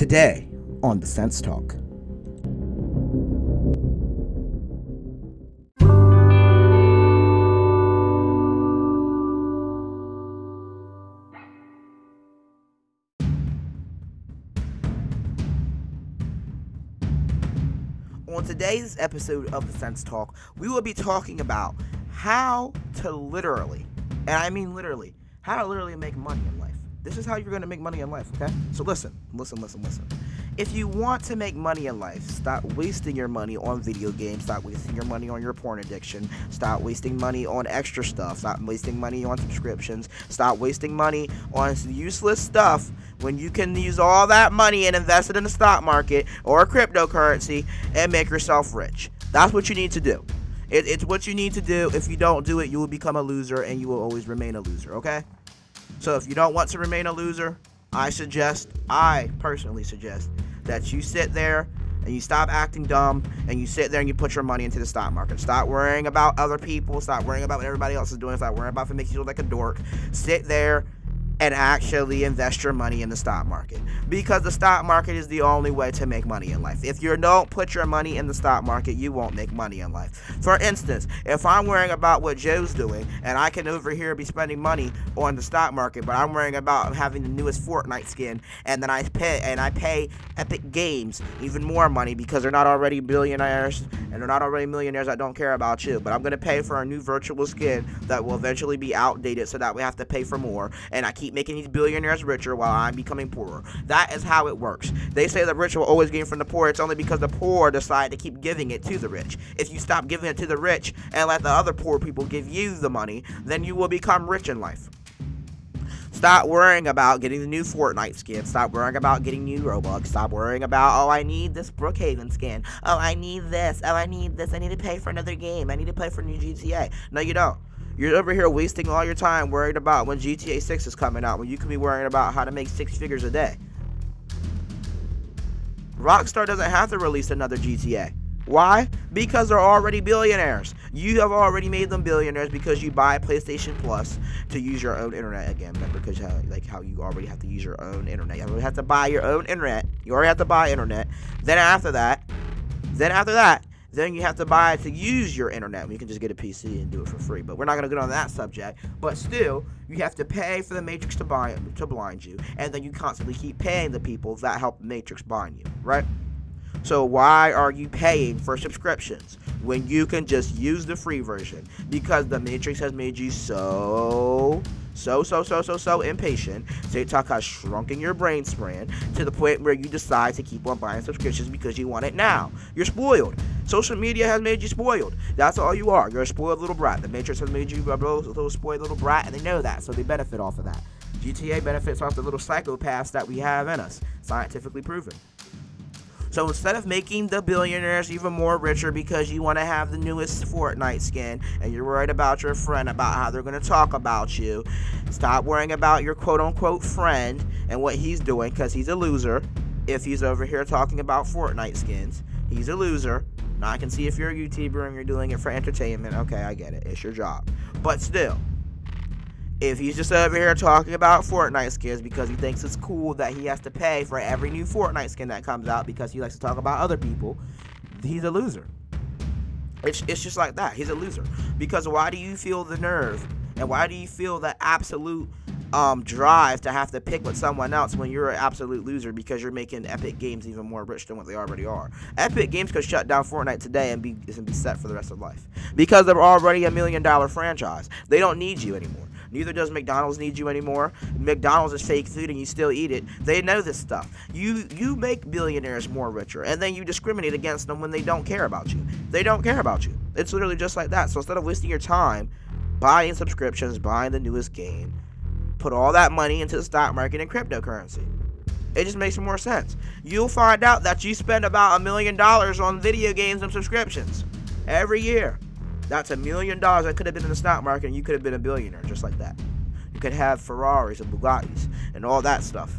Today on the Sense Talk. On today's episode of the Sense Talk, we will be talking about how to literally, and I mean literally, how to literally make money. This is how you're going to make money in life, okay? So listen, listen, listen, listen. If you want to make money in life, stop wasting your money on video games, stop wasting your money on your porn addiction, stop wasting money on extra stuff, stop wasting money on subscriptions, stop wasting money on useless stuff when you can use all that money and invest it in the stock market or cryptocurrency and make yourself rich. That's what you need to do. It, it's what you need to do. If you don't do it, you will become a loser and you will always remain a loser, okay? So if you don't want to remain a loser, I suggest, I personally suggest, that you sit there and you stop acting dumb and you sit there and you put your money into the stock market. Stop worrying about other people. Stop worrying about what everybody else is doing. Stop worrying about if it makes you look like a dork. Sit there and actually invest your money in the stock market because the stock market is the only way to make money in life. If you don't put your money in the stock market, you won't make money in life. For instance, if I'm worrying about what Joe's doing and I can over here be spending money on the stock market, but I'm worrying about having the newest Fortnite skin and then I pay and I pay Epic Games even more money because they're not already billionaires and they're not already millionaires I don't care about you, but I'm going to pay for a new virtual skin that will eventually be outdated so that we have to pay for more and I keep keep making these billionaires richer while I'm becoming poorer. That is how it works. They say the rich will always gain from the poor. It's only because the poor decide to keep giving it to the rich. If you stop giving it to the rich and let the other poor people give you the money, then you will become rich in life. Stop worrying about getting the new Fortnite skin. Stop worrying about getting new Robux. Stop worrying about, oh, I need this Brookhaven skin. Oh, I need this. Oh, I need this. I need to pay for another game. I need to play for new GTA. No, you don't. You're over here wasting all your time worried about when GTA 6 is coming out when you can be worrying about how to make six figures a day. Rockstar doesn't have to release another GTA. Why? Because they're already billionaires. You have already made them billionaires because you buy PlayStation Plus to use your own internet again. Remember, because how, like how you already have to use your own internet. You already have to buy your own internet. You already have to buy internet. Then after that, then after that, then you have to buy to use your internet. You can just get a PC and do it for free. But we're not going to get on that subject. But still, you have to pay for the Matrix to buy to blind you, and then you constantly keep paying the people that help the Matrix blind you, right? So why are you paying for subscriptions when you can just use the free version? Because the Matrix has made you so so, so, so, so, so impatient. TikTok has shrunken your brain span to the point where you decide to keep on buying subscriptions because you want it now. You're spoiled. Social media has made you spoiled. That's all you are. You're a spoiled little brat. The Matrix has made you a little spoiled little brat, and they know that, so they benefit off of that. GTA benefits off the little psychopaths that we have in us, scientifically proven. So instead of making the billionaires even more richer because you want to have the newest Fortnite skin and you're worried about your friend about how they're going to talk about you, stop worrying about your quote unquote friend and what he's doing because he's a loser. If he's over here talking about Fortnite skins, he's a loser. Now I can see if you're a YouTuber and you're doing it for entertainment. Okay, I get it. It's your job. But still, if he's just over here talking about Fortnite skins because he thinks it's cool that he has to pay for every new Fortnite skin that comes out because he likes to talk about other people, he's a loser. It's, it's just like that. He's a loser. Because why do you feel the nerve and why do you feel the absolute um, drive to have to pick with someone else when you're an absolute loser because you're making Epic Games even more rich than what they already are. Epic Games could shut down Fortnite today and be and be set for the rest of life because they're already a million dollar franchise. They don't need you anymore. Neither does McDonald's need you anymore. McDonald's is fake food and you still eat it. They know this stuff. You you make billionaires more richer and then you discriminate against them when they don't care about you. They don't care about you. It's literally just like that. So instead of wasting your time buying subscriptions, buying the newest game, put all that money into the stock market and cryptocurrency. It just makes more sense. You'll find out that you spend about a million dollars on video games and subscriptions every year. That's a million dollars that could have been in the stock market and you could have been a billionaire just like that. You could have Ferraris and Bugattis and all that stuff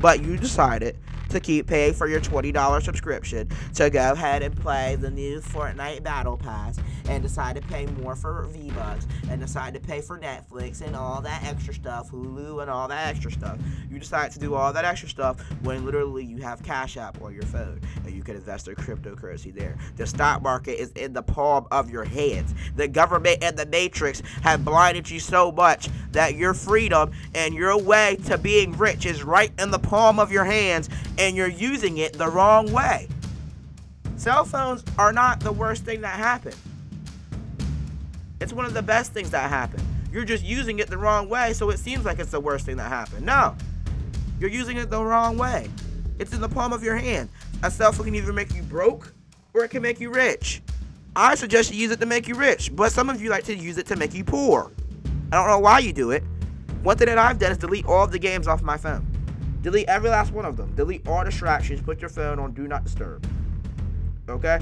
but you decided to keep paying for your $20 subscription to go ahead and play the new Fortnite Battle Pass and decide to pay more for V-Bucks and decide to pay for Netflix and all that extra stuff, Hulu and all that extra stuff. You decide to do all that extra stuff when literally you have Cash App on your phone and you can invest in cryptocurrency there. The stock market is in the palm of your hands. The government and the matrix have blinded you so much that your freedom and your way to being rich is right in the palm of your hands and you're using it the wrong way. Cell phones are not the worst thing that happened. It's one of the best things that happened. You're just using it the wrong way, so it seems like it's the worst thing that happened. No, you're using it the wrong way. It's in the palm of your hand. A cell phone can either make you broke or it can make you rich. I suggest you use it to make you rich, but some of you like to use it to make you poor. I don't know why you do it. One thing that I've done is delete all of the games off my phone. Delete every last one of them. Delete all distractions. Put your phone on do not disturb. Okay?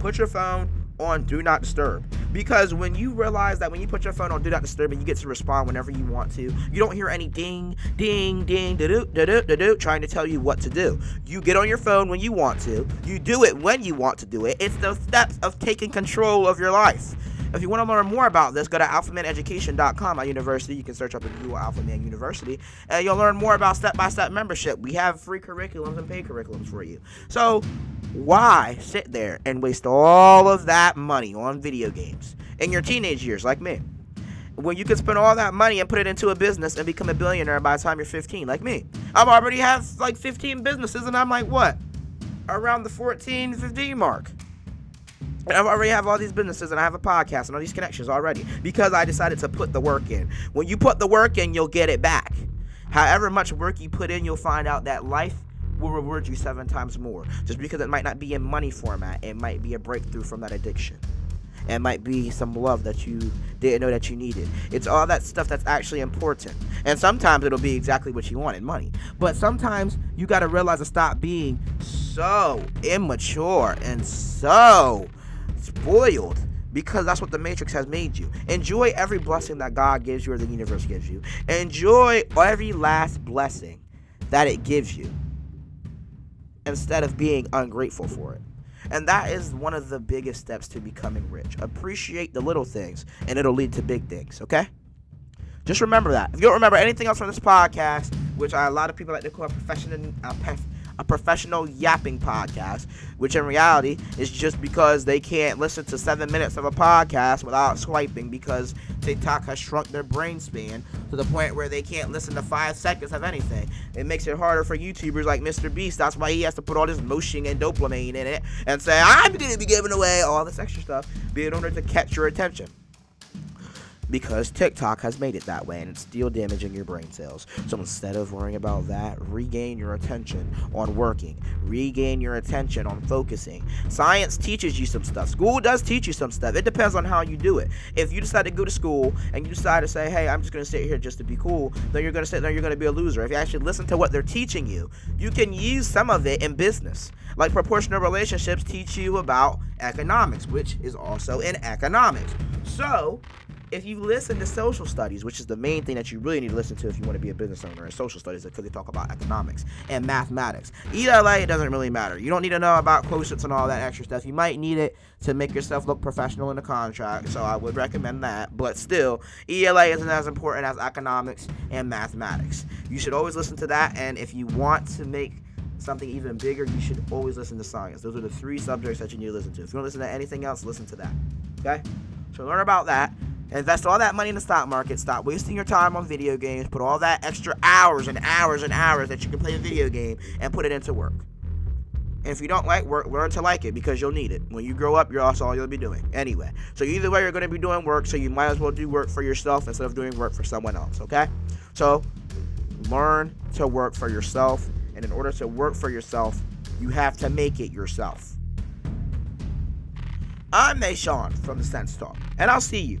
Put your phone on do not disturb. Because when you realize that when you put your phone on do not disturb and you get to respond whenever you want to, you don't hear any ding, ding, ding, da do, da do, da do, trying to tell you what to do. You get on your phone when you want to, you do it when you want to do it. It's those steps of taking control of your life. If you want to learn more about this, go to alphamaneducation.com, my university. You can search up in Google Alphaman University, and you'll learn more about step by step membership. We have free curriculums and paid curriculums for you. So, why sit there and waste all of that money on video games in your teenage years, like me? when you can spend all that money and put it into a business and become a billionaire by the time you're 15, like me. I've already have like 15 businesses and I'm like, what? Around the 14, 15 mark. I already have all these businesses and I have a podcast and all these connections already because I decided to put the work in. When you put the work in, you'll get it back. However much work you put in, you'll find out that life will reward you seven times more. Just because it might not be in money format, it might be a breakthrough from that addiction. It might be some love that you didn't know that you needed. It's all that stuff that's actually important. And sometimes it'll be exactly what you wanted money. But sometimes you got to realize to stop being so immature and so spoiled because that's what the matrix has made you. Enjoy every blessing that God gives you or the universe gives you. Enjoy every last blessing that it gives you instead of being ungrateful for it. And that is one of the biggest steps to becoming rich. Appreciate the little things and it'll lead to big things, okay? Just remember that. If you don't remember anything else from this podcast, which I, a lot of people like to call a professional, uh, a professional yapping podcast, which in reality is just because they can't listen to seven minutes of a podcast without swiping because TikTok has shrunk their brain span to the point where they can't listen to five seconds of anything. It makes it harder for YouTubers like Mr. Beast. That's why he has to put all this motion and dopamine in it and say, I'm going to be giving away all this extra stuff in order to catch your attention because TikTok has made it that way and it's still damaging your brain cells. So instead of worrying about that, regain your attention on working, regain your attention on focusing. Science teaches you some stuff, school does teach you some stuff. It depends on how you do it. If you decide to go to school and you decide to say, hey, I'm just going to sit here just to be cool, then you're going to sit there, you're going to be a loser. If you actually listen to what they're teaching you, you can use some of it in business. Like proportional relationships teach you about economics, which is also in economics. So, if you listen to social studies, which is the main thing that you really need to listen to if you want to be a business owner, is social studies because they talk about economics and mathematics. ELA it doesn't really matter. You don't need to know about quotients and all that extra stuff. You might need it to make yourself look professional in the contract, so I would recommend that. But still, ELA isn't as important as economics and mathematics. You should always listen to that, and if you want to make something even bigger, you should always listen to science. Those are the three subjects that you need to listen to. If you want to listen to anything else, listen to that. Okay? So learn about that. Invest all that money in the stock market. Stop wasting your time on video games. Put all that extra hours and hours and hours that you can play a video game and put it into work. And if you don't like work, learn to like it because you'll need it. When you grow up, you're also all you'll be doing. Anyway, so either way, you're going to be doing work, so you might as well do work for yourself instead of doing work for someone else, okay? So learn to work for yourself. And in order to work for yourself, you have to make it yourself. I'm Naishon from the Sense Talk, and I'll see you